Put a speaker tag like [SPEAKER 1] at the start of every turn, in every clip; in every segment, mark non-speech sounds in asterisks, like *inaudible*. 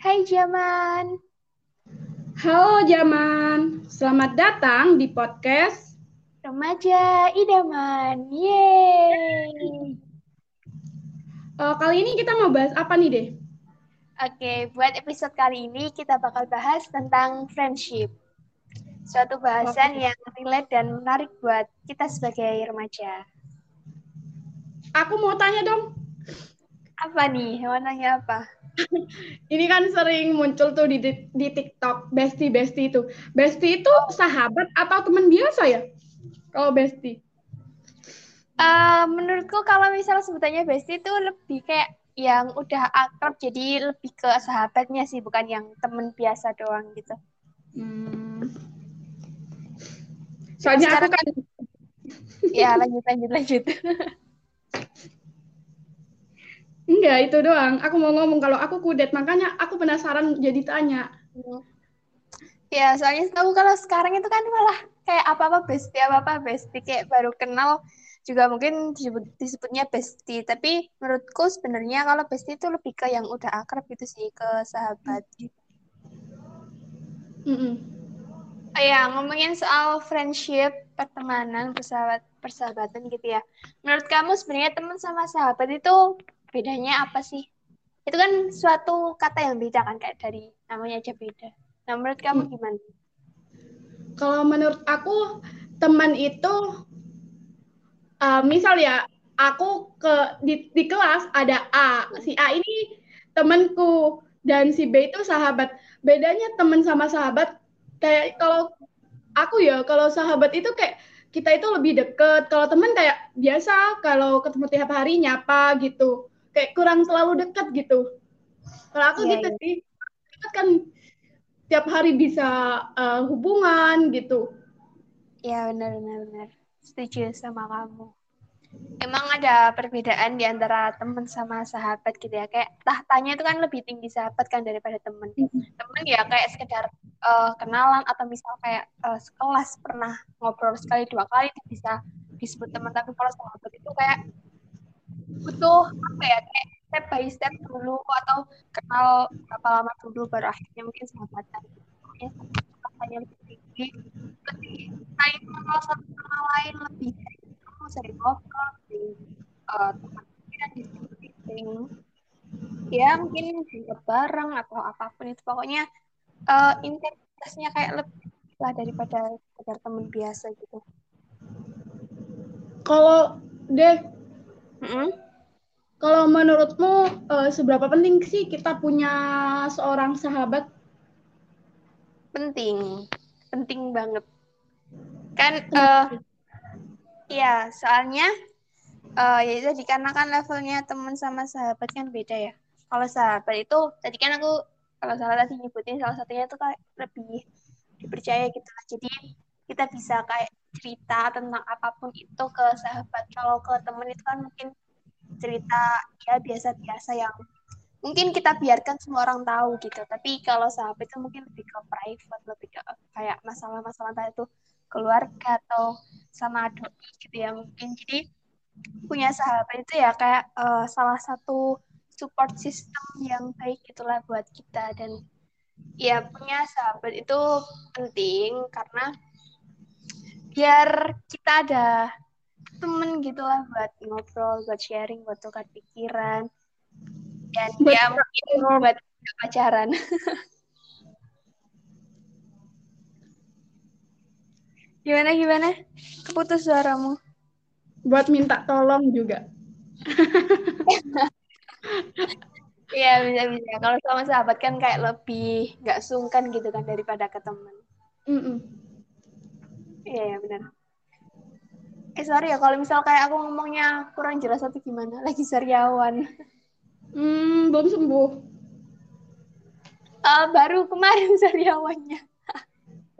[SPEAKER 1] Hai Jaman.
[SPEAKER 2] Halo Jaman, selamat datang di podcast
[SPEAKER 1] Remaja Idaman. Yeay.
[SPEAKER 2] Uh, kali ini kita mau bahas apa nih deh?
[SPEAKER 1] Oke, buat episode kali ini kita bakal bahas tentang friendship. Suatu bahasan Oke. yang relate dan menarik buat kita sebagai remaja.
[SPEAKER 2] Aku mau tanya dong.
[SPEAKER 1] Apa nih? Mau nanya apa? *laughs*
[SPEAKER 2] ini kan sering muncul tuh di, di, di TikTok, bestie bestie itu. Bestie itu sahabat atau teman biasa ya? Kalau bestie?
[SPEAKER 1] Uh, menurutku kalau misalnya sebutannya bestie itu lebih kayak yang udah akrab jadi lebih ke sahabatnya sih bukan yang temen biasa doang gitu. Hmm.
[SPEAKER 2] Soalnya aku kan
[SPEAKER 1] ya lanjut lanjut lanjut. *laughs*
[SPEAKER 2] Enggak, itu doang. Aku mau ngomong kalau aku kudet, makanya aku penasaran jadi tanya. Hmm.
[SPEAKER 1] Ya, soalnya tahu kalau sekarang itu kan malah kayak apa-apa bestie, apa-apa bestie. Kayak baru kenal juga mungkin disebut, disebutnya bestie. Tapi menurutku sebenarnya kalau bestie itu lebih ke yang udah akrab gitu sih, ke sahabat. Mm -mm. Oh ya, ngomongin soal friendship, pertemanan, persahabat, persahabatan gitu ya. Menurut kamu sebenarnya teman sama sahabat itu bedanya apa sih? Itu kan suatu kata yang beda kan kayak dari namanya aja beda. Nah, menurut kamu hmm. gimana?
[SPEAKER 2] Kalau menurut aku teman itu uh, misal ya aku ke di, di kelas ada A. Si A ini temanku dan si B itu sahabat. Bedanya teman sama sahabat kayak kalau aku ya kalau sahabat itu kayak kita itu lebih deket. Kalau teman kayak biasa kalau ketemu tiap hari nyapa gitu kayak kurang selalu dekat gitu. Kalau aku yeah, gitu yeah. sih, dekat kan tiap hari bisa uh, hubungan gitu.
[SPEAKER 1] Ya benar benar benar. Setuju sama kamu. Emang ada perbedaan di antara teman sama sahabat gitu ya. Kayak tahtanya itu kan lebih tinggi sahabat kan daripada teman. Teman ya kayak sekedar uh, kenalan atau misal kayak uh, sekelas pernah ngobrol sekali dua kali itu bisa disebut teman. Tapi kalau sahabat itu kayak butuh apa ya kayak step by step dulu atau kenal berapa lama dulu baru akhirnya mungkin sahabatan ya hanya lebih tinggi lebih mengenal satu sama lain lebih sering ngobrol sering uh, teman dan diskusi ya mungkin juga bareng atau apa pun itu. Pokoknya uh, intensitasnya kayak lebih lah daripada sekedar teman biasa gitu.
[SPEAKER 2] Kalau deh -hmm. Kalau menurutmu uh, seberapa penting sih kita punya seorang sahabat?
[SPEAKER 1] Penting, penting banget. Kan, uh, ya soalnya uh, ya tadi karena kan levelnya teman sama sahabat kan beda ya. Kalau sahabat itu tadi kan aku kalau salah tadi nyebutin salah satunya itu kayak lebih dipercaya gitu lah. Jadi kita bisa kayak cerita tentang apa pun itu ke sahabat. Kalau ke temen itu kan mungkin cerita ya biasa-biasa yang mungkin kita biarkan semua orang tahu gitu. Tapi kalau sahabat itu mungkin lebih ke private lebih ke kayak masalah-masalah entah itu keluarga atau sama doi gitu ya mungkin. Jadi punya sahabat itu ya kayak uh, salah satu support system yang baik gitulah buat kita. Dan ya punya sahabat itu penting karena biar kita ada temen gitu lah buat ngobrol, buat sharing, buat tukar pikiran. Dan buat ya mungkin buat pacaran. *laughs* gimana gimana? Keputus suaramu.
[SPEAKER 2] Buat minta tolong juga. *laughs*
[SPEAKER 1] Iya bisa bisa. Kalau sama sahabat kan kayak lebih nggak sungkan gitu kan daripada ke teman. Iya mm -mm. benar. Eh sorry ya kalau misal kayak aku ngomongnya kurang jelas atau gimana? *laughs* Lagi sariawan.
[SPEAKER 2] Hmm, belum sembuh.
[SPEAKER 1] Uh, baru kemarin *laughs* sariawannya.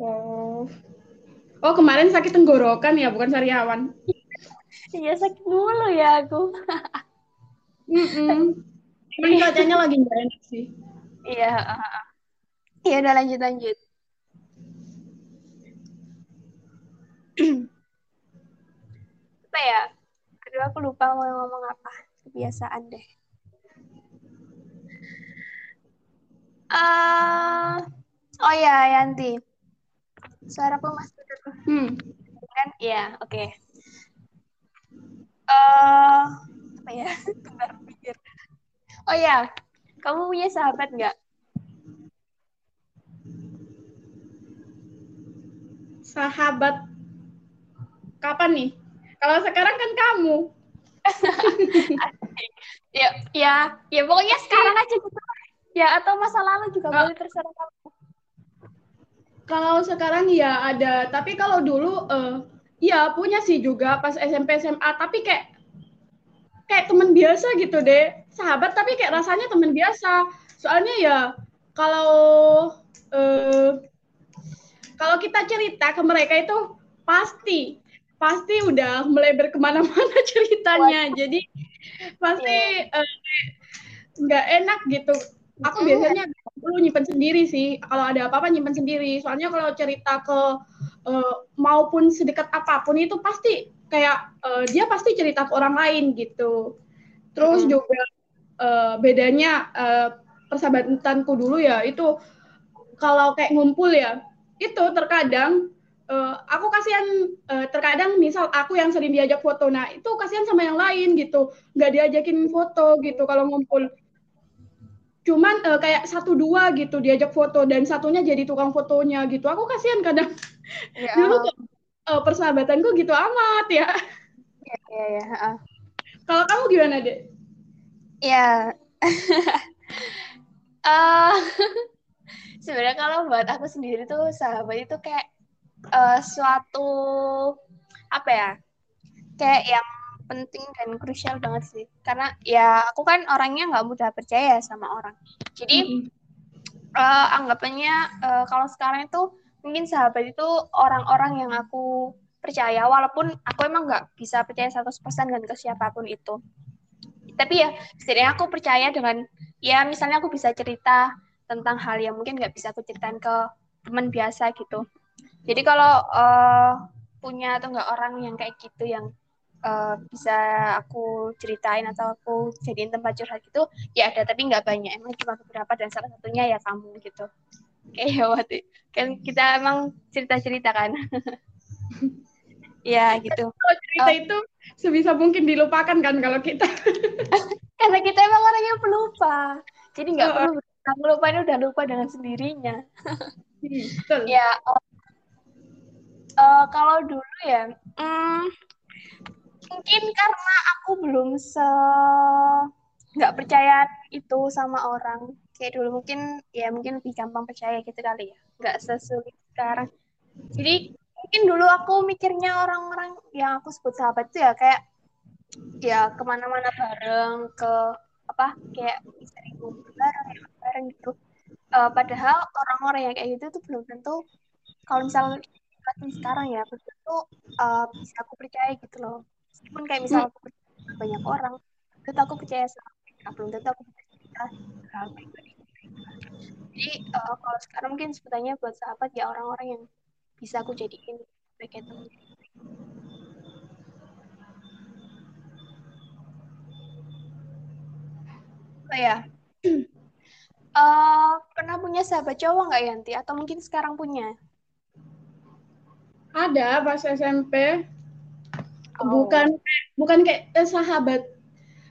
[SPEAKER 2] oh. Oh, kemarin sakit tenggorokan ya, bukan sariawan.
[SPEAKER 1] Iya, sakit mulu ya aku.
[SPEAKER 2] mm -mm. Emang cuacanya lagi nggak enak sih.
[SPEAKER 1] Iya. Iya, udah lanjut lanjut. Apa ya aduh aku lupa mau ngomong apa kebiasaan deh Uh, oh ya, Yanti. Suaraku masih
[SPEAKER 2] Hmm.
[SPEAKER 1] kan? Iya, oke. Okay. Uh, apa ya? *laughs* Bentar pikir. Oh ya, kamu punya sahabat nggak?
[SPEAKER 2] Sahabat kapan nih? Kalau sekarang kan kamu. *laughs*
[SPEAKER 1] ya, ya, ya pokoknya sekarang aja gitu. Ya atau masa lalu juga oh. boleh terserah kamu.
[SPEAKER 2] Kalau sekarang ya ada, tapi kalau dulu uh, ya punya sih juga pas SMP SMA, tapi kayak kayak teman biasa gitu deh, sahabat tapi kayak rasanya teman biasa. Soalnya ya kalau uh, kalau kita cerita ke mereka itu pasti pasti udah melebar ke mana-mana *laughs* ceritanya. What? Jadi pasti iya. eh, nggak yeah. uh, enak gitu. Aku biasanya dulu nyimpen sendiri sih. Kalau ada apa-apa nyimpen sendiri. Soalnya kalau cerita ke uh, maupun sedekat apa pun itu pasti kayak uh, dia pasti cerita ke orang lain gitu. Terus mm. juga uh, bedanya uh, persahabatanku dulu ya itu kalau kayak ngumpul ya itu terkadang uh, aku kasihan uh, terkadang misal aku yang sering diajak foto nah itu kasihan sama yang lain gitu nggak diajakin foto gitu kalau ngumpul cuman uh, kayak satu dua gitu diajak foto dan satunya jadi tukang fotonya gitu aku kasihan kadang ya. *laughs* dulu uh, persahabatanku gitu amat ya
[SPEAKER 1] ya ya, ya. Uh.
[SPEAKER 2] kalau kamu gimana dek
[SPEAKER 1] ya uh, *laughs* *laughs* sebenarnya kalau buat aku sendiri tuh sahabat itu kayak uh, suatu apa ya kayak yang penting dan krusial banget sih. Karena ya aku kan orangnya nggak mudah percaya sama orang. Jadi mm-hmm. uh, anggapannya uh, kalau sekarang itu mungkin sahabat itu orang-orang yang aku percaya walaupun aku emang nggak bisa percaya 100% dengan ke siapa pun itu. Tapi ya setidaknya aku percaya dengan ya misalnya aku bisa cerita tentang hal yang mungkin nggak bisa aku ceritain ke teman biasa gitu jadi kalau uh, punya atau enggak orang yang kayak gitu yang uh, bisa aku ceritain atau aku jadiin tempat curhat gitu ya ada tapi nggak banyak. Emang cuma beberapa dan salah satunya ya kamu gitu. Kayak ya waktu kan kita emang cerita cerita kan. *laughs* Ya gitu.
[SPEAKER 2] Kalau cerita uh, itu sebisa mungkin dilupakan kan kalau kita. *laughs*
[SPEAKER 1] Karena kita emang orangnya pelupa. Jadi nggak uh, perlu. Lupa ini udah lupa dengan sendirinya. *laughs*
[SPEAKER 2] Hmm, Betul.
[SPEAKER 1] ya uh, uh, kalau dulu ya, hmm, mungkin karena aku belum se nggak percaya itu sama orang. Kayak dulu mungkin ya mungkin lebih gampang percaya gitu kali ya. Nggak sesulit sekarang. Jadi mungkin dulu aku mikirnya orang-orang yang aku sebut sahabat itu ya kayak ya ke mana-mana bareng ke apa kayak sering ngumpul bareng ya, bareng gitu. Uh, padahal orang-orang yang kayak gitu tuh belum tentu kalau misalnya tapi sekarang ya. Aku tuh uh, bisa aku percaya gitu loh. Meskipun kayak misalnya aku percaya banyak orang tentu aku percaya sama mereka. Belum tentu aku percaya hal pribadi jadi uh, kalau sekarang mungkin sebetulnya buat sahabat ya orang-orang yang bisa aku jadiin sebagai teman oh ya. Uh, *clears throat* pernah punya sahabat cowok nggak Yanti? Atau mungkin sekarang punya
[SPEAKER 2] ada pas SMP. Oh. Bukan bukan kayak eh, sahabat.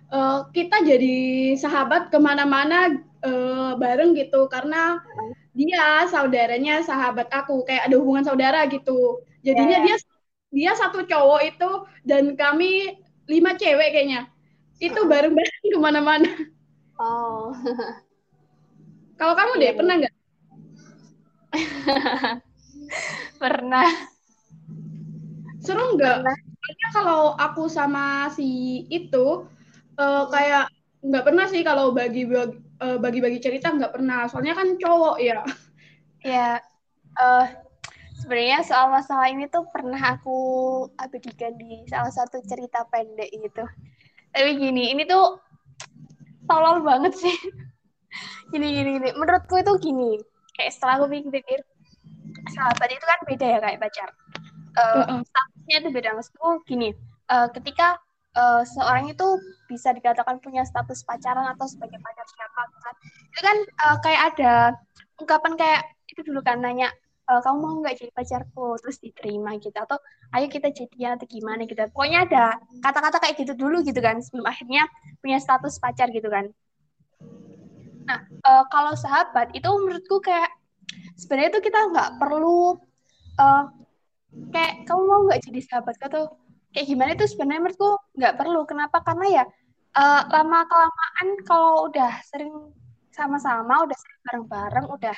[SPEAKER 2] Uh, kita jadi sahabat ke mana-mana uh, bareng gitu karena dia saudaranya sahabat aku kayak ada hubungan saudara gitu. Jadinya yeah. dia dia satu cowok itu dan kami lima cewek kayaknya. Itu bareng-bareng *laughs* ke mana-mana.
[SPEAKER 1] Oh.
[SPEAKER 2] Kalau kamu deh, iya, pernah nggak? *laughs*
[SPEAKER 1] pernah
[SPEAKER 2] seru nggak? Soalnya kalau aku sama si itu uh, kayak nggak pernah sih kalau bagi eh, bagi-bagi cerita nggak pernah. Soalnya kan cowok ya.
[SPEAKER 1] Ya, uh, sebenarnya soal masalah ini tuh pernah aku abadikan di salah satu cerita pendek gitu. Tapi gini, ini tuh tolol banget sih. *laughs* gini, gini, gini. Menurutku itu gini. Kayak setelah aku pikir-pikir, sahabat itu kan beda ya kayak pacar uh, statusnya itu beda maksudku gini. Uh, ketika uh, seorang itu bisa dikatakan punya status pacaran atau sebagai pacar siapa kan. Itu kan uh, kayak ada ungkapan kayak itu dulu kan nanya uh, kamu mau nggak jadi pacarku? Terus diterima gitu atau ayo kita jadian atau gimana? Gitu. Pokoknya ada kata-kata kayak gitu dulu gitu kan sebelum akhirnya punya status pacar gitu kan. Nah uh, kalau sahabat itu menurutku kayak sebenarnya itu kita nggak perlu uh, kayak kamu mau nggak jadi sahabat atau kayak gimana itu sebenarnya menurutku nggak perlu. Kenapa? Karena ya uh, lama kelamaan kalau udah sering sama-sama udah sering bareng-bareng udah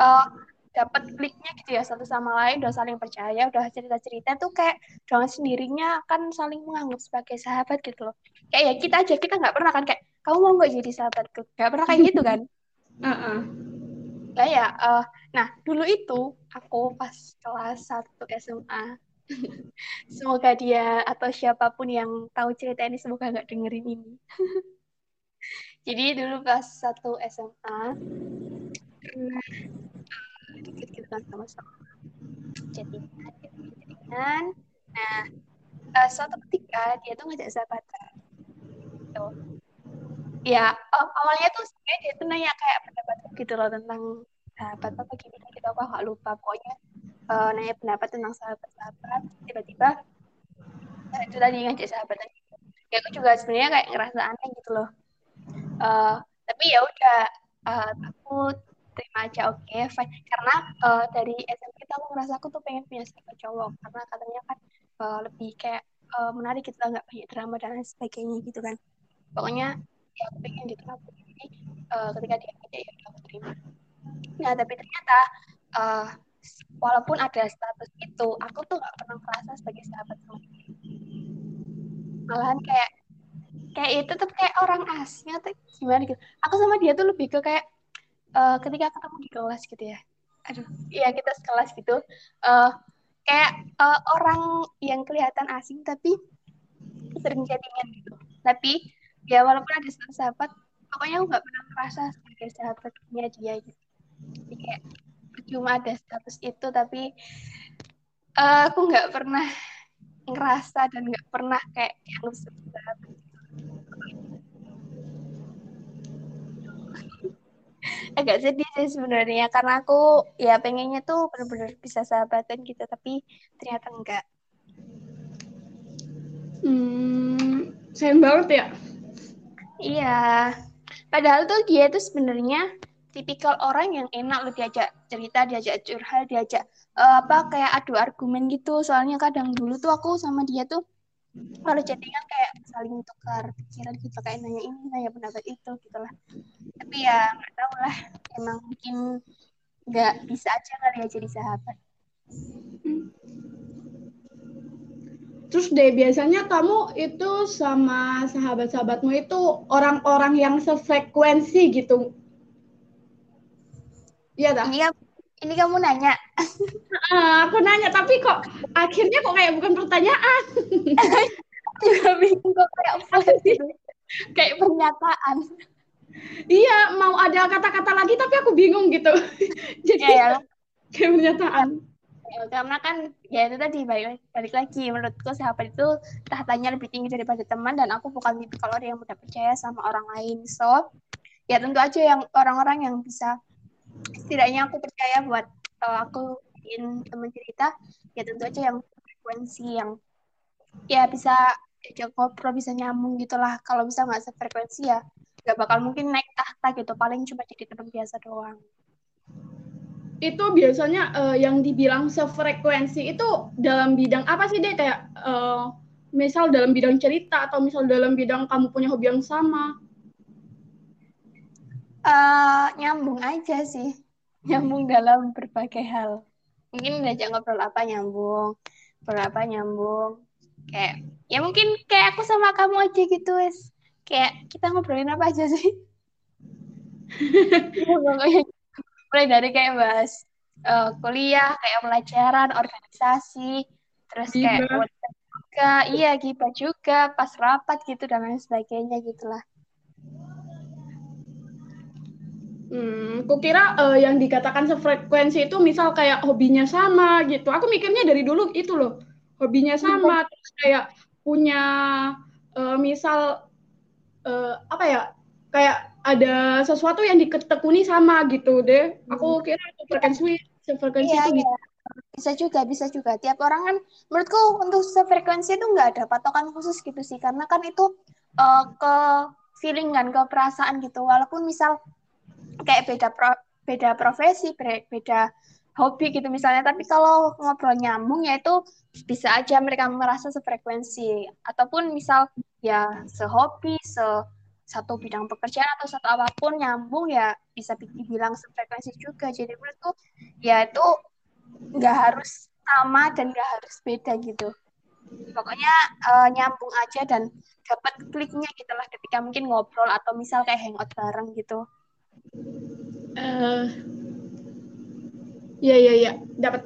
[SPEAKER 1] uh, dapat kliknya gitu ya satu sama lain udah saling percaya udah cerita-cerita tuh kayak dengan sendirinya akan saling menganggap sebagai sahabat gitu loh. Kayak ya kita aja kita nggak pernah kan kayak kamu mau nggak jadi sahabatku? Nggak pernah kayak gitu kan? *laughs* Uh -uh. Ya ya uh, nah dulu itu aku pas kelas 1 SMA *laughs* semoga dia atau siapa pun yang tahu cerita ini semoga nggak dengerin ini. *laughs* Jadi dulu pas satu SMA pernah dikit gitu kan sama-sama jadi dengan nah uh, suatu ketika dia tuh ngajak sahabatan gitu ya awalnya tuh sebenarnya dia tuh nanya kayak pendapat gitu loh tentang sahabat apa gini gitu aku gak lupa. Pokoknya uh, nanya pendapat tentang sahabat-sahabat tiba-tiba uh, itu tadi ngajak sahabat tadi ya aku juga sebenarnya kayak ngerasa aneh gitu loh. Uh, tapi ya udah uh, aku terima aja oke okay, fine. Karena uh, dari SMP kita aku merasa aku tuh pengen punya sahabat cowok. Karena katanya kan uh, lebih kayak uh, menarik gitu nggak banyak drama dan lain sebagainya gitu kan. Pokoknya ya aku pengen diterima jadi uh, ketika dia aja ya udah aku terima. Nah tapi ternyata uh, walaupun ada status itu aku tuh gak pernah merasa sebagai sahabat sama malahan kayak kayak itu tuh kayak orang asing atau gimana gitu. Aku sama dia tuh lebih ke kayak uh, ketika ketemu di kelas gitu ya. Aduh iya kita sekelas gitu. Uh, kayak uh, orang yang kelihatan asing tapi sering chattingan gitu. Tapi ya walaupun ada satu sahabat pokoknya aku nggak pernah merasa sebagai sahabatnya dia gitu jadi kayak cuma ada status itu tapi uh, aku nggak pernah ngerasa dan nggak pernah kayak yang sahabat *laughs* agak sedih sih sebenarnya karena aku ya pengennya tuh benar-benar bisa sahabatan gitu tapi ternyata enggak.
[SPEAKER 2] Hmm, sayang banget ya.
[SPEAKER 1] Iya. Padahal tuh dia tuh sebenarnya tipikal orang yang enak loh diajak cerita, diajak curhat, diajak uh, apa kayak adu argumen gitu. Soalnya kadang dulu tuh aku sama dia tuh kalau chattingan kayak saling tukar pikiran gitu kayak nanya ini nanya pendapat itu gitulah tapi ya nggak tahu lah emang mungkin nggak bisa aja kali ya jadi sahabat
[SPEAKER 2] Terus deh biasanya kamu itu sama sahabat-sahabatmu itu orang-orang yang sefrekuensi gitu. Iya dah.
[SPEAKER 1] Iya, ini kamu nanya.
[SPEAKER 2] Uh, *laughs* aku nanya, tapi kok akhirnya kok kayak bukan pertanyaan. *laughs*
[SPEAKER 1] Juga bingung kok kayak apa gitu. Kayak pernyataan.
[SPEAKER 2] Iya, mau ada kata-kata lagi tapi aku bingung gitu. *laughs* Jadi ya, ya. kayak pernyataan.
[SPEAKER 1] Ya, karena kan ya itu tadi balik, balik lagi. Menurutku sahabat itu tahtanya lebih tinggi daripada teman dan aku bukan tipikal orang yang mudah percaya sama orang lain. So ya tentu aja yang orang-orang yang bisa setidaknya aku percaya buat uh, aku ingin teman cerita ya tentu aja yang frekuensi yang ya bisa diajak ngobrol bisa nyambung gitulah. Kalau bisa nggak sefrekuensi ya nggak bakal mungkin naik tahta gitu. Paling cuma jadi teman biasa doang
[SPEAKER 2] itu biasanya uh, yang dibilang sefrekuensi itu dalam bidang apa sih deh kayak uh, misal dalam bidang cerita atau misal dalam bidang kamu punya hobi yang sama.
[SPEAKER 1] Uh, nyambung aja sih. Nyambung dalam berbagai hal. Mungkin diajak ngobrol apa nyambung? Berapa nyambung? Kayak ya mungkin kayak aku sama kamu aja gitu wes. Kayak kita ngobrolin apa aja sih *laughs* mulai dari kayak bahas uh, kuliah kayak pelajaran organisasi terus kayak juga. Iya kita juga pas rapat gitu dan lain sebagainya gitulah.
[SPEAKER 2] Hmm, kukira uh, yang dikatakan sefrekuensi itu misal kayak hobinya sama gitu. Aku mikirnya dari dulu itu loh, hobinya sama, terus kayak punya uh, misal uh, apa ya, kayak ada sesuatu yang ditekuni sama gitu deh. Aku kira frekuensi sefrekuensi
[SPEAKER 1] Iya,
[SPEAKER 2] itu
[SPEAKER 1] iya.
[SPEAKER 2] gitu.
[SPEAKER 1] Bisa juga, bisa juga. Tiap orang kan, menurutku untuk sefrekuensi itu nggak ada patokan khusus gitu sih. Karena kan itu eh, ke feeling kan, ke perasaan gitu. Walaupun misal kayak beda pro, beda profesi, beda hobi gitu misalnya. Tapi kalau ngobrol nyambung ya itu bisa aja mereka merasa sefrekuensi. Ataupun misal ya sehobi, se satu bidang pekerjaan atau satu apa pun nyambung ya bisa dibilang sefrekuensi juga. Jadi menurutku ya itu nggak harus sama dan nggak harus beda gitu. Pokoknya eh, nyambung aja dan dapat kliknya gitu lah ketika mungkin ngobrol atau misal kayak hangout bareng gitu.
[SPEAKER 2] Eh, Iya iya iya dapat.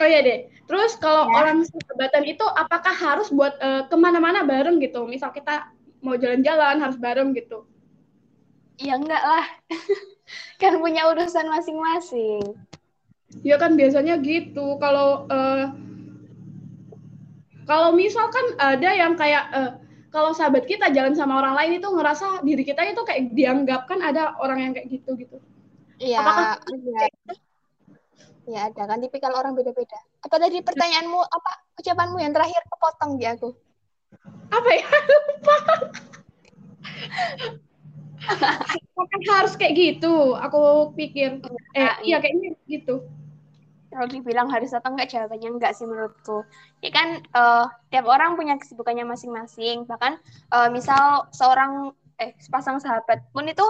[SPEAKER 2] Oh iya deh. Terus kalau
[SPEAKER 1] Ya.
[SPEAKER 2] orang sahabatan itu apakah harus buat eh, ke mana-mana bareng gitu? Misal kita mau jalan-jalan harus bareng gitu.
[SPEAKER 1] Ya enggak lah. *laughs* kan punya urusan masing-masing.
[SPEAKER 2] Ya kan biasanya gitu. Kalau eh, kalau misalkan ada yang kayak eh, kalau sahabat kita jalan sama orang lain itu ngerasa diri kita itu kayak dianggap kan ada orang yang kayak gitu gitu.
[SPEAKER 1] Iya,
[SPEAKER 2] Apakah
[SPEAKER 1] ada. Ya ada kan tipikal orang beda-beda. Apa tadi pertanyaanmu apa ucapanmu yang terakhir kepotong di aku?
[SPEAKER 2] apa ya *laughs* lupa Apakah harus kayak gitu aku pikir eh
[SPEAKER 1] Nah,
[SPEAKER 2] iya kayaknya gitu
[SPEAKER 1] Kalau dibilang harus atau enggak jawabannya enggak sih menurutku. Ya kan eh, tiap orang punya kesibukannya masing-masing. Bahkan eh, misal seorang eh sepasang sahabat pun itu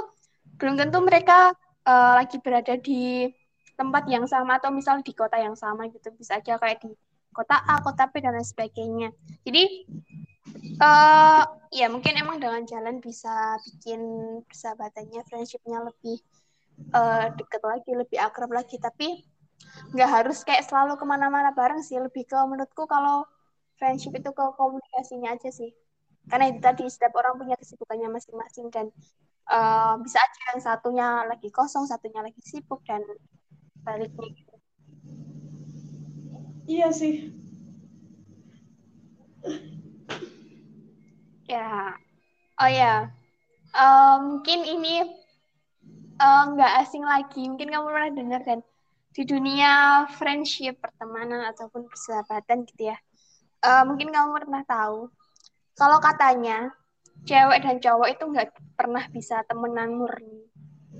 [SPEAKER 1] belum tentu mereka eh, lagi berada di tempat yang sama atau misal di kota yang sama gitu. Bisa aja kayak di kota A, kota B dan lain sebagainya. Jadi eh ya mungkin emang dengan jalan bisa bikin persahabatannya, friendshipnya lebih eh, deket lagi, lebih akrab lagi. Tapi nggak harus kayak selalu ke mana-mana bareng sih lebih ke menurutku kalau friendship itu ke komunikasinya aja sih karena itu tadi setiap orang punya kesibukannya masing-masing dan eh, bisa aja yang satunya lagi kosong satunya lagi sibuk dan baliknya
[SPEAKER 2] iya sih.
[SPEAKER 1] Ya. Oh ya. Eh, mungkin ini eh, nggak asing lagi. Mungkin kamu pernah dengar kan di dunia friendship pertemanan ataupun persahabatan gitu ya. Eh, mungkin kamu pernah tahu kalau katanya cewek dan cowok itu nggak pernah bisa temenan murni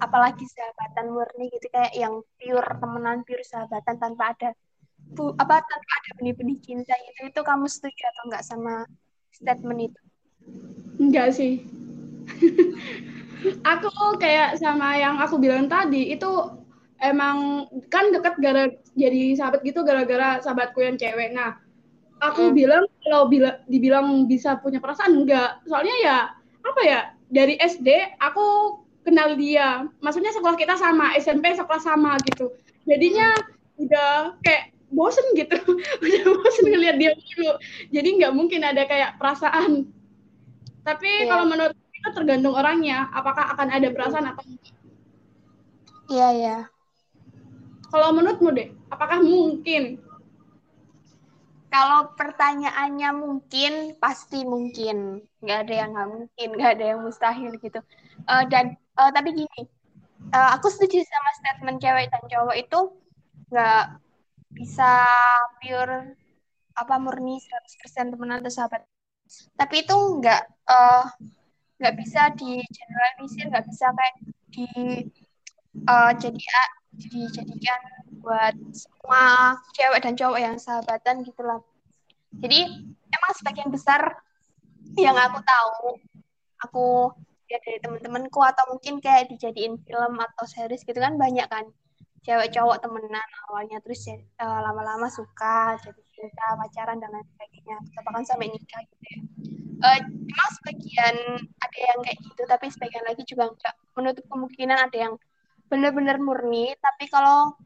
[SPEAKER 1] apalagi sahabatan murni gitu kayak yang pure temenan pure sahabatan tanpa ada bu, apa tanpa ada benih-benih cinta itu itu kamu setuju atau nggak sama statement itu?
[SPEAKER 2] Enggak sih. *laughs* Aku kayak sama yang aku bilang tadi itu emang kan deket gara jadi sahabat gitu gara-gara sahabatku yang cewek. Nah aku
[SPEAKER 1] Hmm.
[SPEAKER 2] bilang kalau bila, dibilang bisa punya perasaan enggak. Soalnya ya apa ya dari SD aku kenal dia. Maksudnya sekolah kita sama SMP sekolah sama gitu. Jadinya udah kayak bosen gitu. *laughs* Udah bosen ngeliat dia dulu. Jadi nggak mungkin ada kayak perasaan. Tapi
[SPEAKER 1] Iya.
[SPEAKER 2] kalau menurut itu tergantung orangnya apakah akan ada perasaan atau enggak.
[SPEAKER 1] Iya iya.
[SPEAKER 2] Kalau menurutmu deh apakah mungkin?
[SPEAKER 1] Kalau pertanyaannya mungkin, pasti mungkin. Nggak ada yang nggak mungkin, nggak ada yang mustahil gitu. Eh, dan eh, tapi gini, eh, aku setuju sama statement cewek dan cowok itu nggak bisa pure apa murni 100% temenan atau sahabat. Tapi itu nggak eh, nggak bisa di generalisir, nggak bisa kayak di eh, jadi dijadikan buat semua cewek dan cowok yang sahabatan gitu lah. Jadi emang sebagian besar yang aku tahu, aku lihat dari teman-temanku atau mungkin kayak dijadiin film atau series gitu kan banyak kan. Cewek cowok temenan awalnya terus ya, eh, lama-lama suka jadi cinta pacaran dan lain sebagainya. Atau bahkan sampai nikah gitu ya. Eh, emang sebagian ada yang kayak gitu tapi sebagian lagi juga enggak. Menutup kemungkinan ada yang benar-benar murni tapi kalau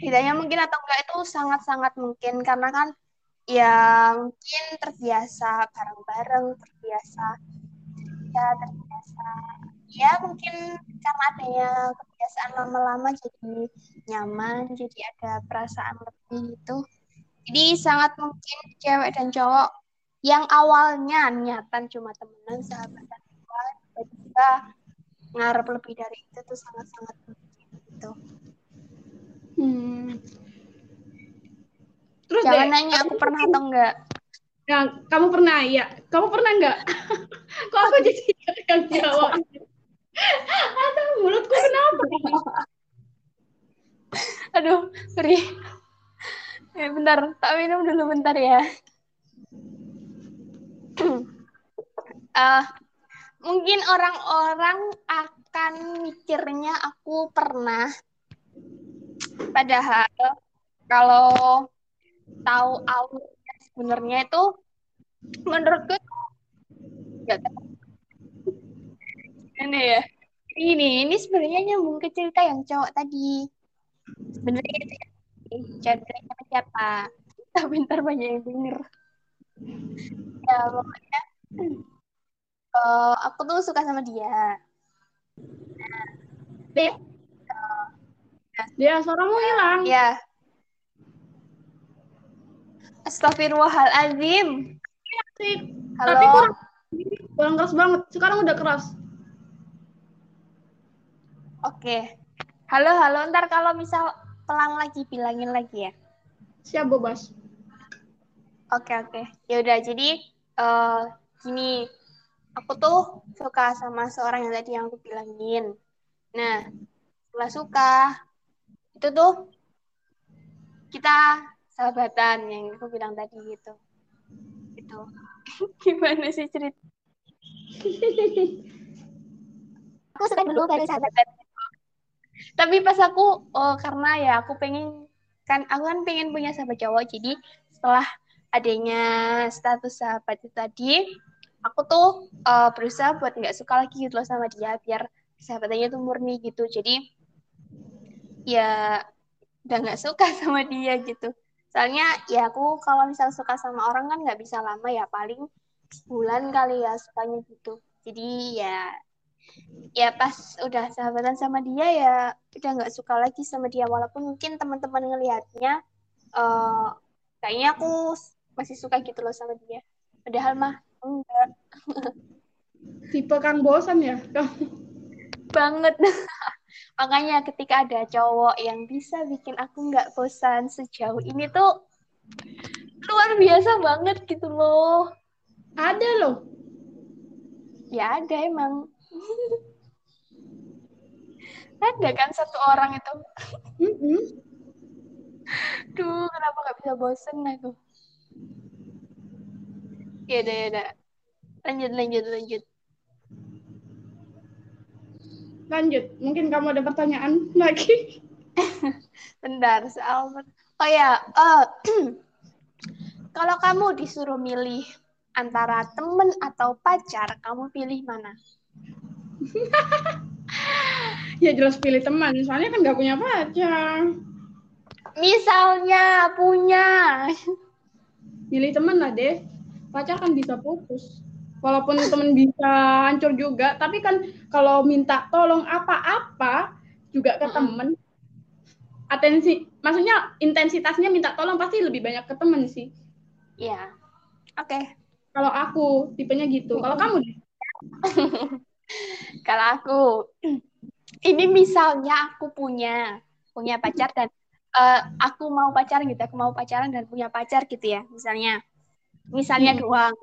[SPEAKER 1] ditanya mungkin atau enggak itu sangat-sangat mungkin. Karena kan ya mungkin terbiasa bareng-bareng terbiasa ya terbiasa ya mungkin karena adanya kebiasaan lama-lama jadi nyaman jadi ada perasaan lebih itu jadi sangat mungkin cewek dan cowok yang awalnya niatan cuma temenan sahabatan tiba-tiba ngarep lebih dari itu tuh sangat-sangat gitu.
[SPEAKER 2] Hmm.
[SPEAKER 1] Terus Jangan deh, nanya aku pernah atau enggak.
[SPEAKER 2] Ya, kamu pernah ya? Kamu pernah enggak? *laughs* Kok aku jadi yang jawab? Aduh, mulutku kenapa?
[SPEAKER 1] Aduh, Pri. Eh, bentar, tak minum dulu bentar ya. uh, *clears throat* mungkin orang-orang akan mikirnya aku pernah padahal kalau tahu alurnya sebenarnya itu menurutku nggak ini ya. Ini ini sebenarnya nyambung ke cerita yang cowok tadi. Sebenarnya itu ya. Cerita siapa? Tapi ntar banyak yang denger. Ya pokoknya uh, aku tuh suka sama dia. Nah,
[SPEAKER 2] dia uh, dia suaramu hilang.
[SPEAKER 1] Ya Astagfirullahaladzim.
[SPEAKER 2] Halo. Tapi kurang, kurang keras banget. Sekarang udah keras.
[SPEAKER 1] Oke. Halo, halo. Ntar kalau misal pelan lagi, bilangin lagi ya.
[SPEAKER 2] Siap, Bobas.
[SPEAKER 1] Oke, oke. Ya udah, jadi uh, gini. Aku tuh suka sama seorang yang tadi yang aku bilangin. Nah, setelah suka, itu tuh kita sahabatan yang aku bilang tadi gitu. Itu *laughs* gimana sih cerita aku suka dulu baru sahabatan. Tapi pas aku oh karena ya aku pengen kan aku kan pengen punya sahabat cowok jadi setelah adanya status sahabat itu tadi aku tuh uh, berusaha buat nggak suka lagi gitu loh sama dia biar sahabatannya tuh murni gitu. Jadi ya udah nggak suka *laughs* sama dia gitu soalnya ya aku kalau misal suka sama orang kan nggak bisa lama ya paling sebulan kali ya sukanya gitu. Jadi ya ya pas udah sahabatan sama dia ya udah nggak suka lagi sama dia. Walaupun mungkin teman-teman ngelihatnya uh, kayaknya aku masih suka gitu loh sama dia. Padahal mah enggak. *laughs*
[SPEAKER 2] Tipe kang bosan ya?
[SPEAKER 1] Banget *laughs* makanya ketika ada cowok yang bisa bikin aku nggak bosan sejauh ini tuh luar biasa banget gitu loh
[SPEAKER 2] ada loh
[SPEAKER 1] ya ada emang ada kan satu orang itu mm -hmm. Duh, kenapa nggak bisa bosen aku? Ya udah, ya udah. Lanjut, lanjut, lanjut.
[SPEAKER 2] Lanjut mungkin kamu ada pertanyaan *laughs* lagi?
[SPEAKER 1] Bentar soal oh ya uh, *clears throat* kalau kamu disuruh milih antara temen atau pacar kamu pilih mana? *laughs*
[SPEAKER 2] Ya jelas pilih teman soalnya kan nggak punya pacar.
[SPEAKER 1] Misalnya punya.
[SPEAKER 2] Pilih teman lah deh pacar kan bisa putus walaupun temen bisa hancur juga tapi kan kalau minta tolong apa-apa juga ke temen. Atensi maksudnya intensitasnya minta tolong pasti lebih banyak ke temen sih.
[SPEAKER 1] Iya. Oke. Okay.
[SPEAKER 2] kalau aku tipenya gitu. Kalau kamu *laughs*
[SPEAKER 1] kalau aku *clears throat* ini misalnya aku punya punya pacar dan uh, aku mau pacaran gitu aku mau pacaran dan punya pacar gitu ya misalnya. Misalnya hmm. doang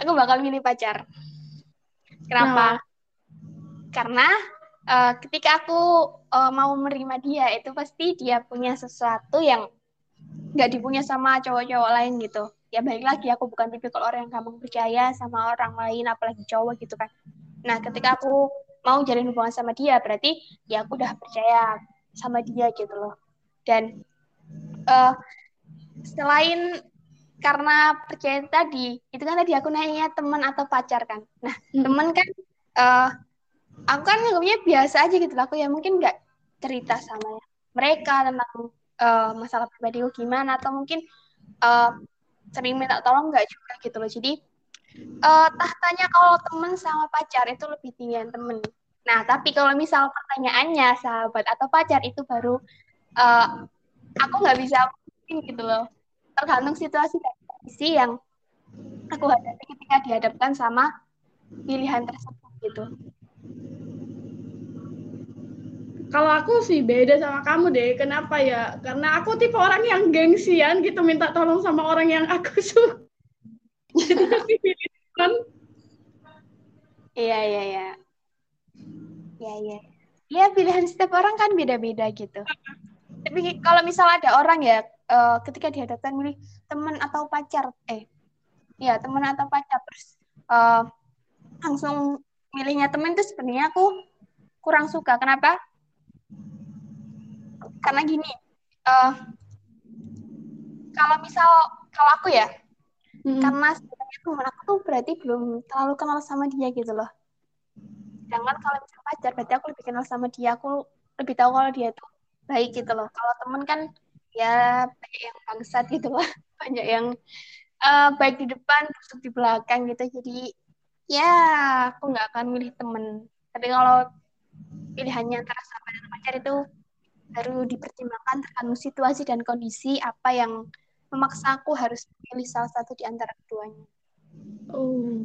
[SPEAKER 1] aku bakal milih pacar. Kenapa? Nah. Karena uh, ketika aku uh, mau menerima dia itu pasti dia punya sesuatu yang nggak dipunya sama cowok-cowok lain gitu. Ya baik lagi aku bukan tipikal orang yang gampang percaya sama orang lain apalagi cowok gitu kan. Nah ketika aku mau jalin hubungan sama dia berarti ya aku udah percaya sama dia gitu loh. Dan uh, selain karena percaya tadi itu kan tadi aku nanya teman atau pacar kan. Nah hmm. teman kan uh, aku kan nganggapnya biasa aja gitu aku ya mungkin nggak cerita sama mereka tentang uh, masalah pribadiku gimana atau mungkin uh, sering minta tolong nggak juga gitu loh. Jadi uh, tahtanya kalau teman sama pacar itu lebih tinggi temen. Nah tapi kalau misal pertanyaannya sahabat atau pacar itu baru uh, aku nggak bisa mungkin gitu loh tergantung situasi dan kondisi yang aku hadapi ketika dihadapkan sama pilihan tersebut gitu.
[SPEAKER 2] Kalau aku sih beda sama kamu deh. Kenapa ya? Karena aku tipe orang yang gengsian gitu minta tolong sama orang yang aku *laughs* suka. Jadi pilihan.
[SPEAKER 1] Iya, iya, iya. Iya, iya. Iya, pilihan setiap orang kan beda-beda gitu. Tapi kalau misal ada orang ya, uh, ketika dihadapkan milih teman atau pacar, eh, ya teman atau pacar, terus uh, langsung milihnya teman itu sebenarnya aku kurang suka. Kenapa? Karena gini, uh, kalau misal kalau aku ya, hmm. karena sebenarnya teman aku tuh berarti belum terlalu kenal sama dia gitu loh. Jangan kalau misal pacar, berarti aku lebih kenal sama dia, aku lebih tahu kalau dia tuh baik gitu loh. Kalau teman kan ya banyak yang bangsat gitu lah, *laughs* banyak yang uh, baik di depan, busuk di belakang gitu. Jadi ya aku nggak akan milih temen. Tapi kalau pilihannya antara sahabat dan pacar itu baru dipertimbangkan tergantung situasi dan kondisi apa yang memaksa aku harus memilih salah satu di antara keduanya. Oh.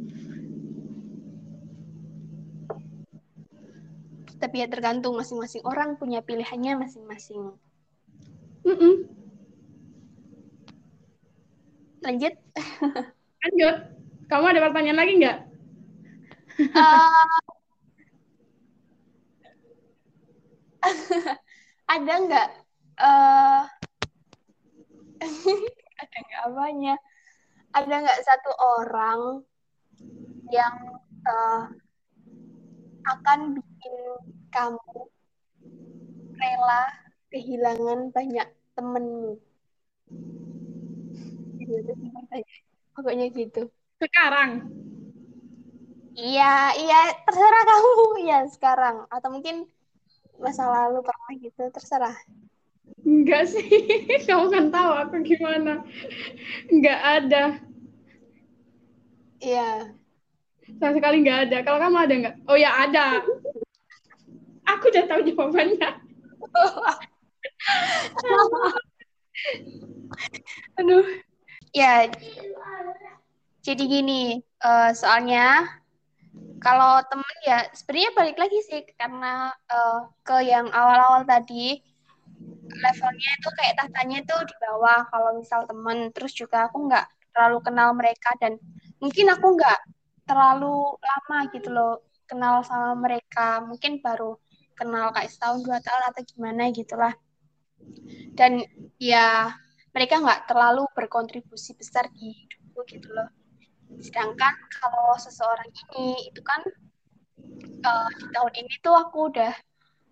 [SPEAKER 1] Tapi ya tergantung masing-masing orang punya pilihannya masing-masing. Mm -mm. Lanjut.
[SPEAKER 2] Lanjut. Kamu ada pertanyaan lagi nggak? Uh, *laughs*
[SPEAKER 1] ada nggak uh, *laughs* ada nggak apanya ada nggak satu orang yang uh, akan bikin kamu rela kehilangan banyak temenmu? Pokoknya gitu.
[SPEAKER 2] Sekarang?
[SPEAKER 1] Iya iya terserah kamu. *laughs* Ya sekarang. Atau mungkin masa lalu pernah gitu terserah.
[SPEAKER 2] Enggak sih. *laughs* Kamu kan tahu aku gimana. Enggak ada.
[SPEAKER 1] Iya.
[SPEAKER 2] Sama sekali enggak ada. Kalau kamu ada enggak? Oh ya ada. *laughs* Aku udah tahu jawabannya *laughs*
[SPEAKER 1] aduh. Ya jadi gini uh, soalnya kalau temen ya sebenarnya balik lagi sih karena uh, ke yang awal-awal tadi levelnya itu kayak tahtanya itu di bawah kalau misal temen terus juga aku nggak terlalu kenal mereka dan mungkin aku nggak terlalu lama gitu loh kenal sama mereka mungkin baru kenal kayak setahun dua tahun atau gimana gitulah dan ya mereka nggak terlalu berkontribusi besar di hidupku gitu loh Sedangkan kalau seseorang ini itu kan uh, di tahun ini tuh aku udah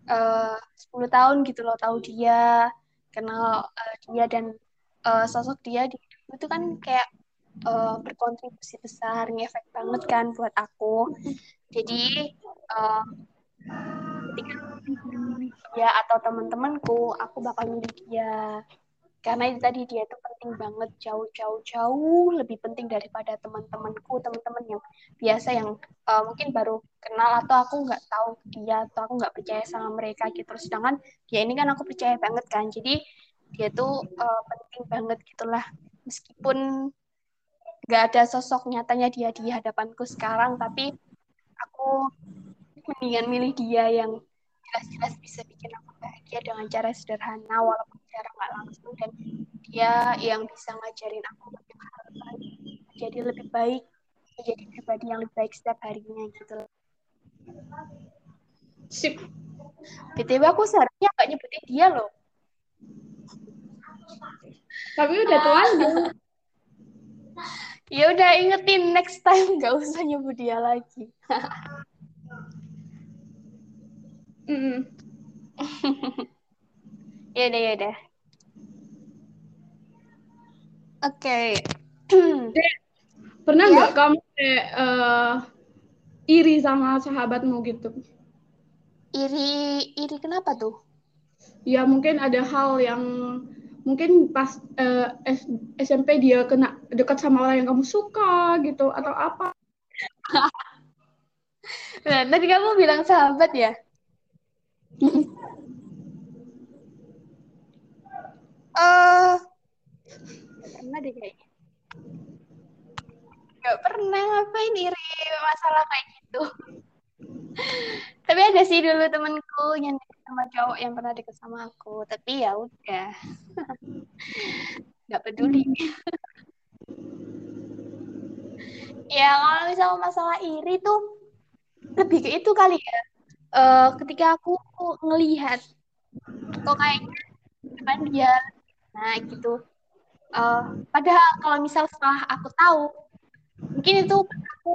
[SPEAKER 1] eh, uh, 10 tahun gitu loh tahu dia, kenal uh, dia dan uh, sosok dia di hidupku itu kan kayak uh, berkontribusi besar, ngefek banget kan buat aku. Jadi uh, ketika dia atau teman-temanku, aku bakal milih dia. Karena itu tadi dia itu penting banget jauh-jauh jauh lebih penting daripada teman-temanku teman-teman yang biasa yang uh, mungkin baru kenal atau aku nggak tahu dia atau aku nggak percaya sama mereka gitu. Sedangkan dia ini kan aku percaya banget kan. Jadi dia tuh uh, penting banget gitulah. Meskipun nggak ada sosok nyatanya dia di hadapanku sekarang tapi aku mendingan milih dia yang jelas-jelas bisa bikin aku bahagia dengan cara sederhana walaupun cara nggak langsung dan dia yang bisa ngajarin aku banyak hal jadi lebih baik menjadi pribadi yang lebih baik setiap harinya gitu
[SPEAKER 2] sip.
[SPEAKER 1] Btw aku seharusnya nggak nyebutin dia loh.
[SPEAKER 2] Tapi udah tuan
[SPEAKER 1] ya udah ingetin next time nggak usah nyebut dia lagi *laughs* Mm. *laughs* ya deh ya deh. Oke. *clears throat*
[SPEAKER 2] Pernah ya? nggak ya? kamu kayak uh, iri sama sahabatmu gitu?
[SPEAKER 1] Iri, iri kenapa tuh?
[SPEAKER 2] Ya mungkin ada hal yang mungkin pas uh, S SMP dia kena dekat sama orang yang kamu suka gitu atau apa? *laughs*
[SPEAKER 1] nah, tadi kamu bilang sahabat ya? Uh, pernah deh kayaknya Gak pernah ngapain iri masalah kayak gitu. *laughs* Tapi ada sih dulu temenku yang sama cowok yang pernah deket sama aku. Tapi ya udah. *laughs* Gak peduli. *laughs* ya kalau misalnya masalah iri tuh lebih ke itu kali ya. Uh, ketika aku ngelihat kok kayaknya depan dia nah gitu. Uh, padahal kalau misal setelah aku tahu mungkin itu aku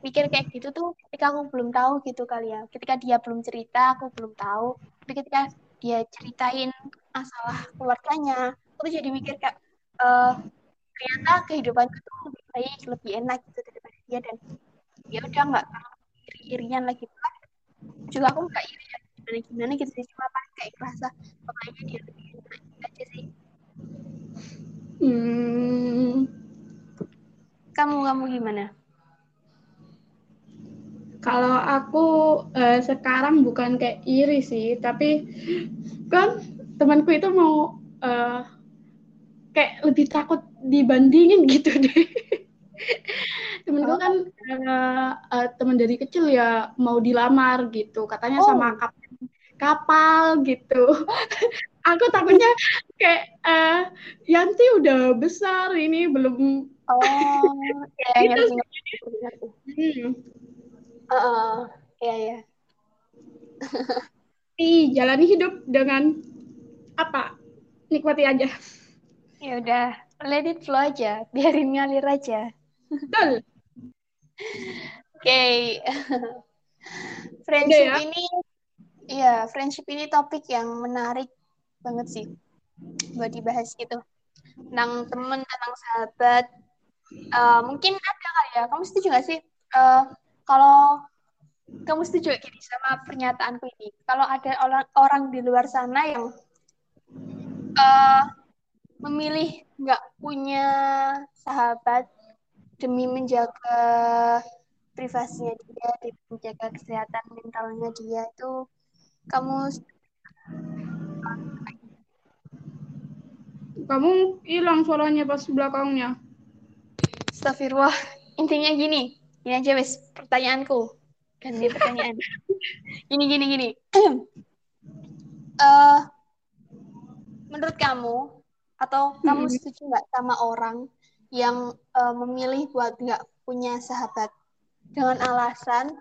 [SPEAKER 1] pikir kayak gitu tuh ketika aku belum tahu gitu kali ya. Ketika dia belum cerita aku belum tahu. Tapi ketika dia ceritain masalah keluarganya aku tuh jadi mikir kayak uh, ternyata kehidupan itu lebih baik lebih enak gitu daripada dia. Dan ya udah nggak iri-irian lagi juga aku nggak iri gimana gimana gitu sih. Cuma paling kayak kerasa pokoknya dia lebih enak aja sih.
[SPEAKER 2] Hmm.
[SPEAKER 1] kamu kamu gimana?
[SPEAKER 2] Kalau aku uh, sekarang bukan kayak iri sih tapi kan temanku itu mau uh, kayak lebih takut dibandingin gitu deh *laughs* temenku oh. kan uh, uh, teman dari kecil ya mau dilamar gitu. Katanya oh. sama kap kapal gitu. *laughs* Aku takutnya kayak uh, Yanti udah besar ini belum
[SPEAKER 1] oh *laughs* ya gitu hmm. uh, ya ya
[SPEAKER 2] Ih, jalani hidup dengan apa? Nikmati aja.
[SPEAKER 1] Ya udah let it flow aja. Biarin ngalir aja.
[SPEAKER 2] Betul
[SPEAKER 1] okay. *laughs* friendship ya? ini Iya, friendship ini topik yang menarik banget sih buat dibahas gitu. Tentang temen, tentang sahabat. Uh, mungkin ada kali ya, kamu setuju gak sih? Uh, kalau kamu setuju gini sama pernyataanku ini, kalau ada orang, orang di luar sana yang uh, memilih nggak punya sahabat demi menjaga privasinya dia, demi menjaga kesehatan mentalnya dia itu kamu
[SPEAKER 2] kamu hilang suaranya pas belakangnya.
[SPEAKER 1] Astagfirullah. Intinya gini, ini aja wes pertanyaanku. Ganti pertanyaan. *laughs* gini gini gini. uh, *clears throat* menurut kamu atau kamu setuju nggak sama orang yang uh, memilih buat nggak punya sahabat dengan alasan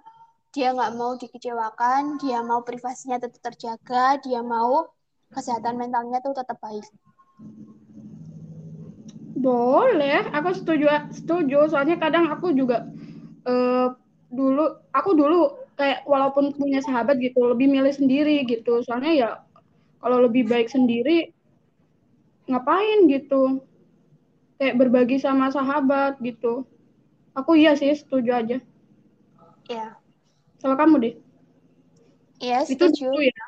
[SPEAKER 1] dia nggak mau dikecewakan, dia mau privasinya tetap terjaga, dia mau kesehatan mentalnya tuh tetap baik.
[SPEAKER 2] Boleh, aku setuju setuju. Soalnya kadang aku juga uh, dulu aku dulu kayak walaupun punya sahabat gitu lebih milih sendiri gitu. Soalnya ya kalau lebih baik sendiri ngapain gitu. Kayak berbagi sama sahabat gitu. Aku iya sih setuju aja.
[SPEAKER 1] Iya.
[SPEAKER 2] Kalau kamu deh?
[SPEAKER 1] Iya, setuju. Itu ya.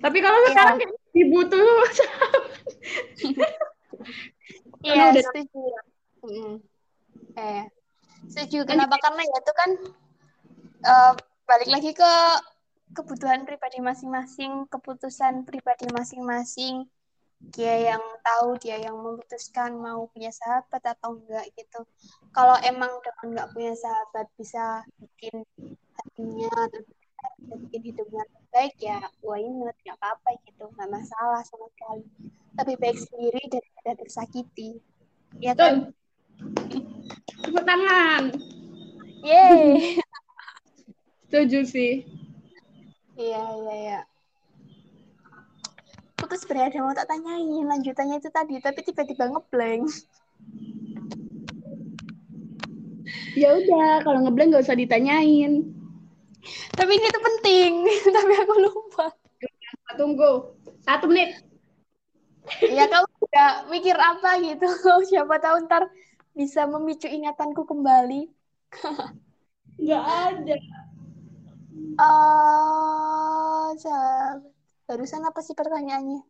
[SPEAKER 2] Tapi kalau ya. sekarang kayak dibutuh *laughs*
[SPEAKER 1] Iya, setuju. Hmm. Eh, setuju. Kenapa? Karena ya itu kan uh, balik lagi ke kebutuhan pribadi masing-masing, keputusan pribadi masing-masing. Dia yang tahu, dia yang memutuskan mau punya sahabat atau enggak gitu. Kalau emang dengan enggak punya sahabat bisa bikin hatinya bikin hidupnya baik ya why not? Nggak apa-apa gitu nggak masalah sama sekali. Lebih baik sendiri daripada tersakiti. Ya kan?
[SPEAKER 2] Tepuk tangan.
[SPEAKER 1] Yeay. *laughs*
[SPEAKER 2] Setuju sih.
[SPEAKER 1] Iya iya iya aku sebenarnya mau tak tanyain lanjutannya itu tadi tapi tiba-tiba ngeblank
[SPEAKER 2] ya udah kalau ngeblank nggak usah ditanyain
[SPEAKER 1] tapi ini tuh penting, *laughs* tapi aku lupa.
[SPEAKER 2] Tunggu satu menit.
[SPEAKER 1] Iya kamu udah mikir apa gitu? *laughs* Siapa tahu ntar bisa memicu ingatanku kembali. *laughs*
[SPEAKER 2] Gak ada.
[SPEAKER 1] Uh, barusan apa sih pertanyaannya?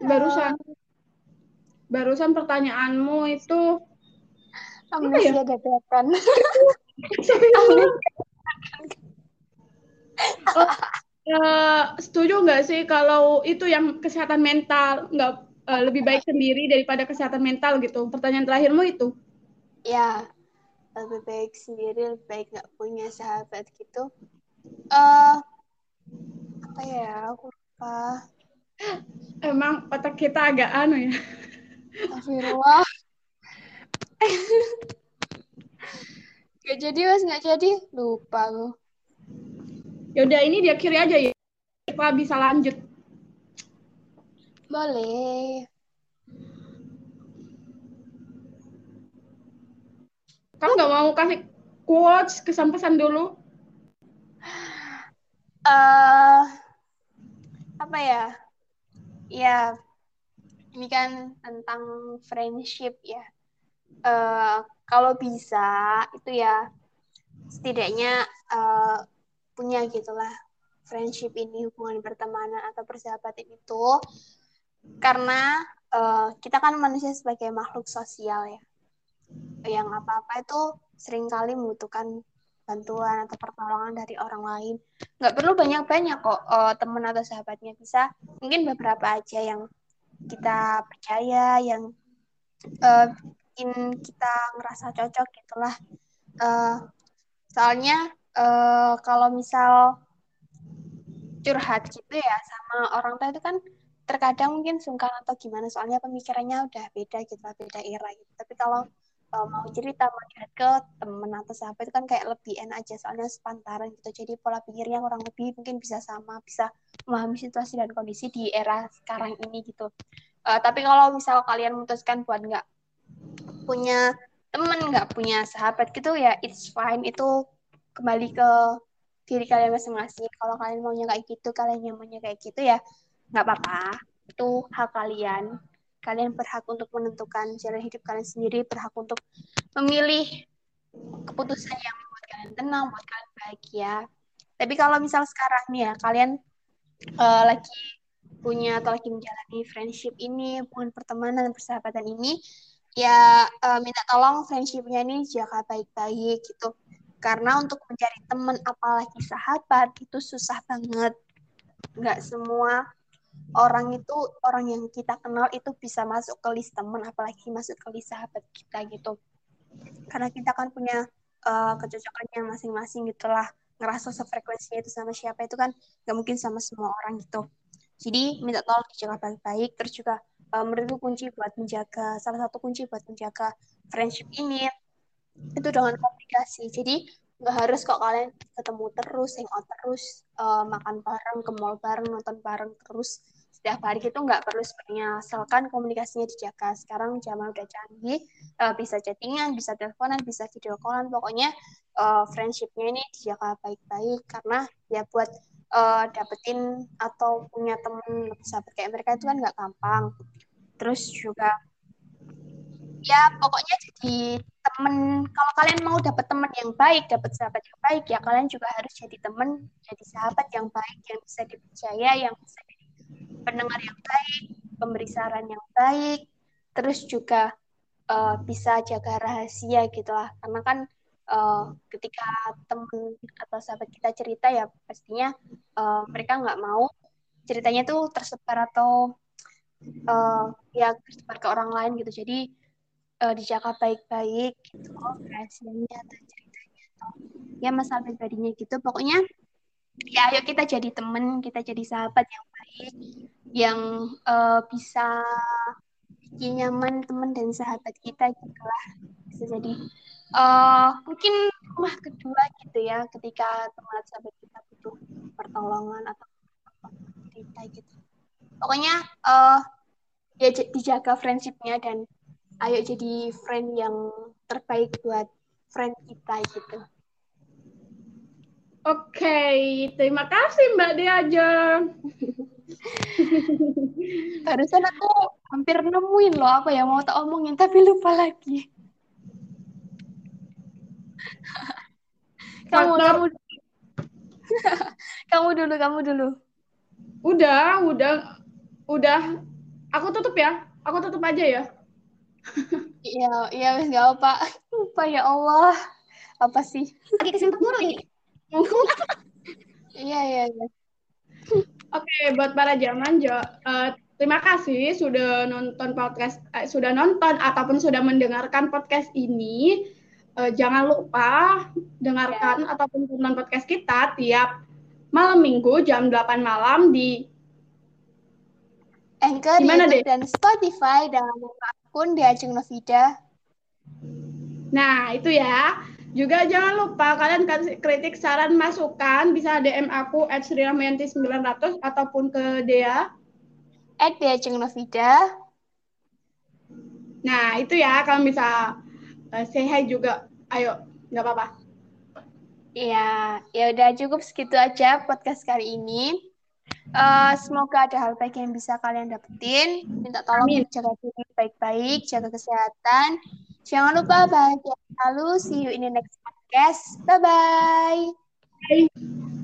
[SPEAKER 2] Barusan. Barusan pertanyaanmu itu
[SPEAKER 1] amnesia ya? dadakan *laughs*
[SPEAKER 2] oh, uh, setuju nggak sih kalau itu yang kesehatan mental nggak uh, lebih baik sendiri daripada kesehatan mental gitu. Pertanyaan terakhirmu itu?
[SPEAKER 1] Ya, lebih baik sendiri, lebih baik nggak punya sahabat gitu. Uh, apa ya? Aku lupa.
[SPEAKER 2] Emang otak kita agak anu ya.
[SPEAKER 1] Astagfirullah. *laughs* gak jadi mas, gak jadi. Lupa aku.
[SPEAKER 2] Yaudah ini dia kiri aja ya. Kita bisa lanjut.
[SPEAKER 1] Boleh.
[SPEAKER 2] Kamu nggak mau kasih quotes kesan-pesan dulu?
[SPEAKER 1] Uh, apa ya? Ya, ini kan tentang friendship ya. Uh, kalau bisa itu ya setidaknya uh, punya gitulah friendship ini hubungan pertemanan atau persahabatan itu karena uh, kita kan manusia sebagai makhluk sosial ya yang apa-apa itu sering kali membutuhkan bantuan atau pertolongan dari orang lain. Nggak perlu banyak-banyak kok uh, teman atau sahabatnya. Bisa mungkin beberapa aja yang kita percaya yang uh, kita ngerasa cocok gitulah. Uh, soalnya uh, kalau misal curhat gitu ya sama orang tua itu kan terkadang mungkin sungkan atau gimana soalnya pemikirannya udah beda gitu beda era gitu. Tapi kalau uh, mau cerita mau ke temen atau sahabat itu kan kayak lebih enak aja soalnya sepantaran gitu. Jadi pola pikirnya kurang lebih mungkin bisa sama bisa memahami situasi dan kondisi di era sekarang ini gitu. Uh, tapi kalau misal kalian memutuskan buat nggak punya temen nggak punya sahabat gitu ya it's fine. Itu kembali ke diri kalian masing-masing. Kalau kalian maunya kayak gitu kalian nyamannya kayak gitu ya nggak apa-apa. Itu hak kalian kalian berhak untuk menentukan jalan hidup kalian sendiri berhak untuk memilih keputusan yang membuat kalian tenang buat kalian bahagia. Tapi kalau misal sekarang nih ya kalian uh, lagi punya atau lagi menjalani friendship ini hubungan pertemanan dan persahabatan ini ya uh, minta tolong friendshipnya ini jaga baik-baik gitu. Karena untuk mencari teman apalagi sahabat itu susah banget. Nggak semua orang itu orang yang kita kenal itu bisa masuk ke list teman apalagi masuk ke list sahabat kita gitu. Karena kita kan punya uh, kecocokannya masing-masing gitulah. Ngerasa sefrekuensinya itu sama siapa itu kan nggak mungkin sama semua orang gitu. Jadi minta tolong dijaga baik-baik. Terus juga uh, menurutku kunci buat menjaga salah satu kunci buat menjaga friendship ini itu dengan komunikasi jadi nggak harus kok kalian ketemu terus hangout terus uh, makan bareng ke mall bareng nonton bareng terus. Setiap hari itu nggak perlu sebenarnya asalkan komunikasinya dijaga. Sekarang zaman udah canggih uh, bisa chattingan bisa teleponan bisa video callan. Pokoknya uh, friendshipnya ini dijaga baik-baik. Karena ya buat uh, dapetin atau punya temen sahabat kayak mereka itu kan nggak gampang. Terus juga ya pokoknya jadi temen kalau kalian mau dapet temen yang baik dapet sahabat yang baik ya kalian juga harus jadi temen jadi sahabat yang baik yang bisa dipercaya yang bisa pendengar yang baik, pemberi saran yang baik, terus juga uh, bisa jaga rahasia gitu lah. Karena kan uh, ketika temen atau sahabat kita cerita ya pastinya uh, mereka nggak mau ceritanya tuh tersebar atau uh, ya tersebar ke orang lain gitu. Jadi uh, dijaga baik-baik gitu rahasianya atau ceritanya atau ya masalah pribadinya gitu. Pokoknya ya ayo kita jadi temen, kita jadi sahabat yang baik, yang uh, bisa bikin nyaman teman dan sahabat kita gitu lah. Bisa jadi uh, mungkin rumah kedua gitu ya ketika teman sahabat kita butuh pertolongan atau cerita gitu. Pokoknya uh, ya dijaga friendshipnya dan ayo jadi friend yang terbaik buat friend kita gitu.
[SPEAKER 2] Oke, okay. terima kasih Mbak Diaja. *laughs*
[SPEAKER 1] Barusan aku hampir nemuin loh apa yang mau tak omongin, tapi lupa lagi. *laughs* kamu, kamu, *laughs* kamu dulu, kamu dulu.
[SPEAKER 2] Udah, udah, udah. Aku tutup ya. Aku tutup aja ya.
[SPEAKER 1] Iya, iya, nggak apa. Lupa ya Allah. Apa sih?
[SPEAKER 2] Lagi kesentuh dulu ini
[SPEAKER 1] iya iya iya
[SPEAKER 2] oke buat para zaman jo uh, terima kasih sudah nonton podcast, eh, sudah nonton ataupun sudah mendengarkan podcast ini. Eh, jangan lupa dengarkan ya. ataupun nonton podcast kita tiap malam minggu jam 8 malam di
[SPEAKER 1] Anchor, Gimana, YouTube, deh? dan Spotify akun di Ajeng Novida.
[SPEAKER 2] Nah, itu ya. Juga jangan lupa kalian kasih kritik, saran, masukan bisa DM aku at 900 ataupun ke Dea
[SPEAKER 1] at Dea Novida.
[SPEAKER 2] Nah, itu ya kalian bisa uh, say hi juga. Ayo, nggak apa-apa.
[SPEAKER 1] Iya, ya udah cukup segitu aja podcast kali ini. Uh, semoga ada hal baik yang bisa kalian dapetin. Minta tolong Amin. jaga diri baik-baik, jaga kesehatan. Jangan lupa bahagia selalu. See you in the next podcast. Bye-bye. Bye.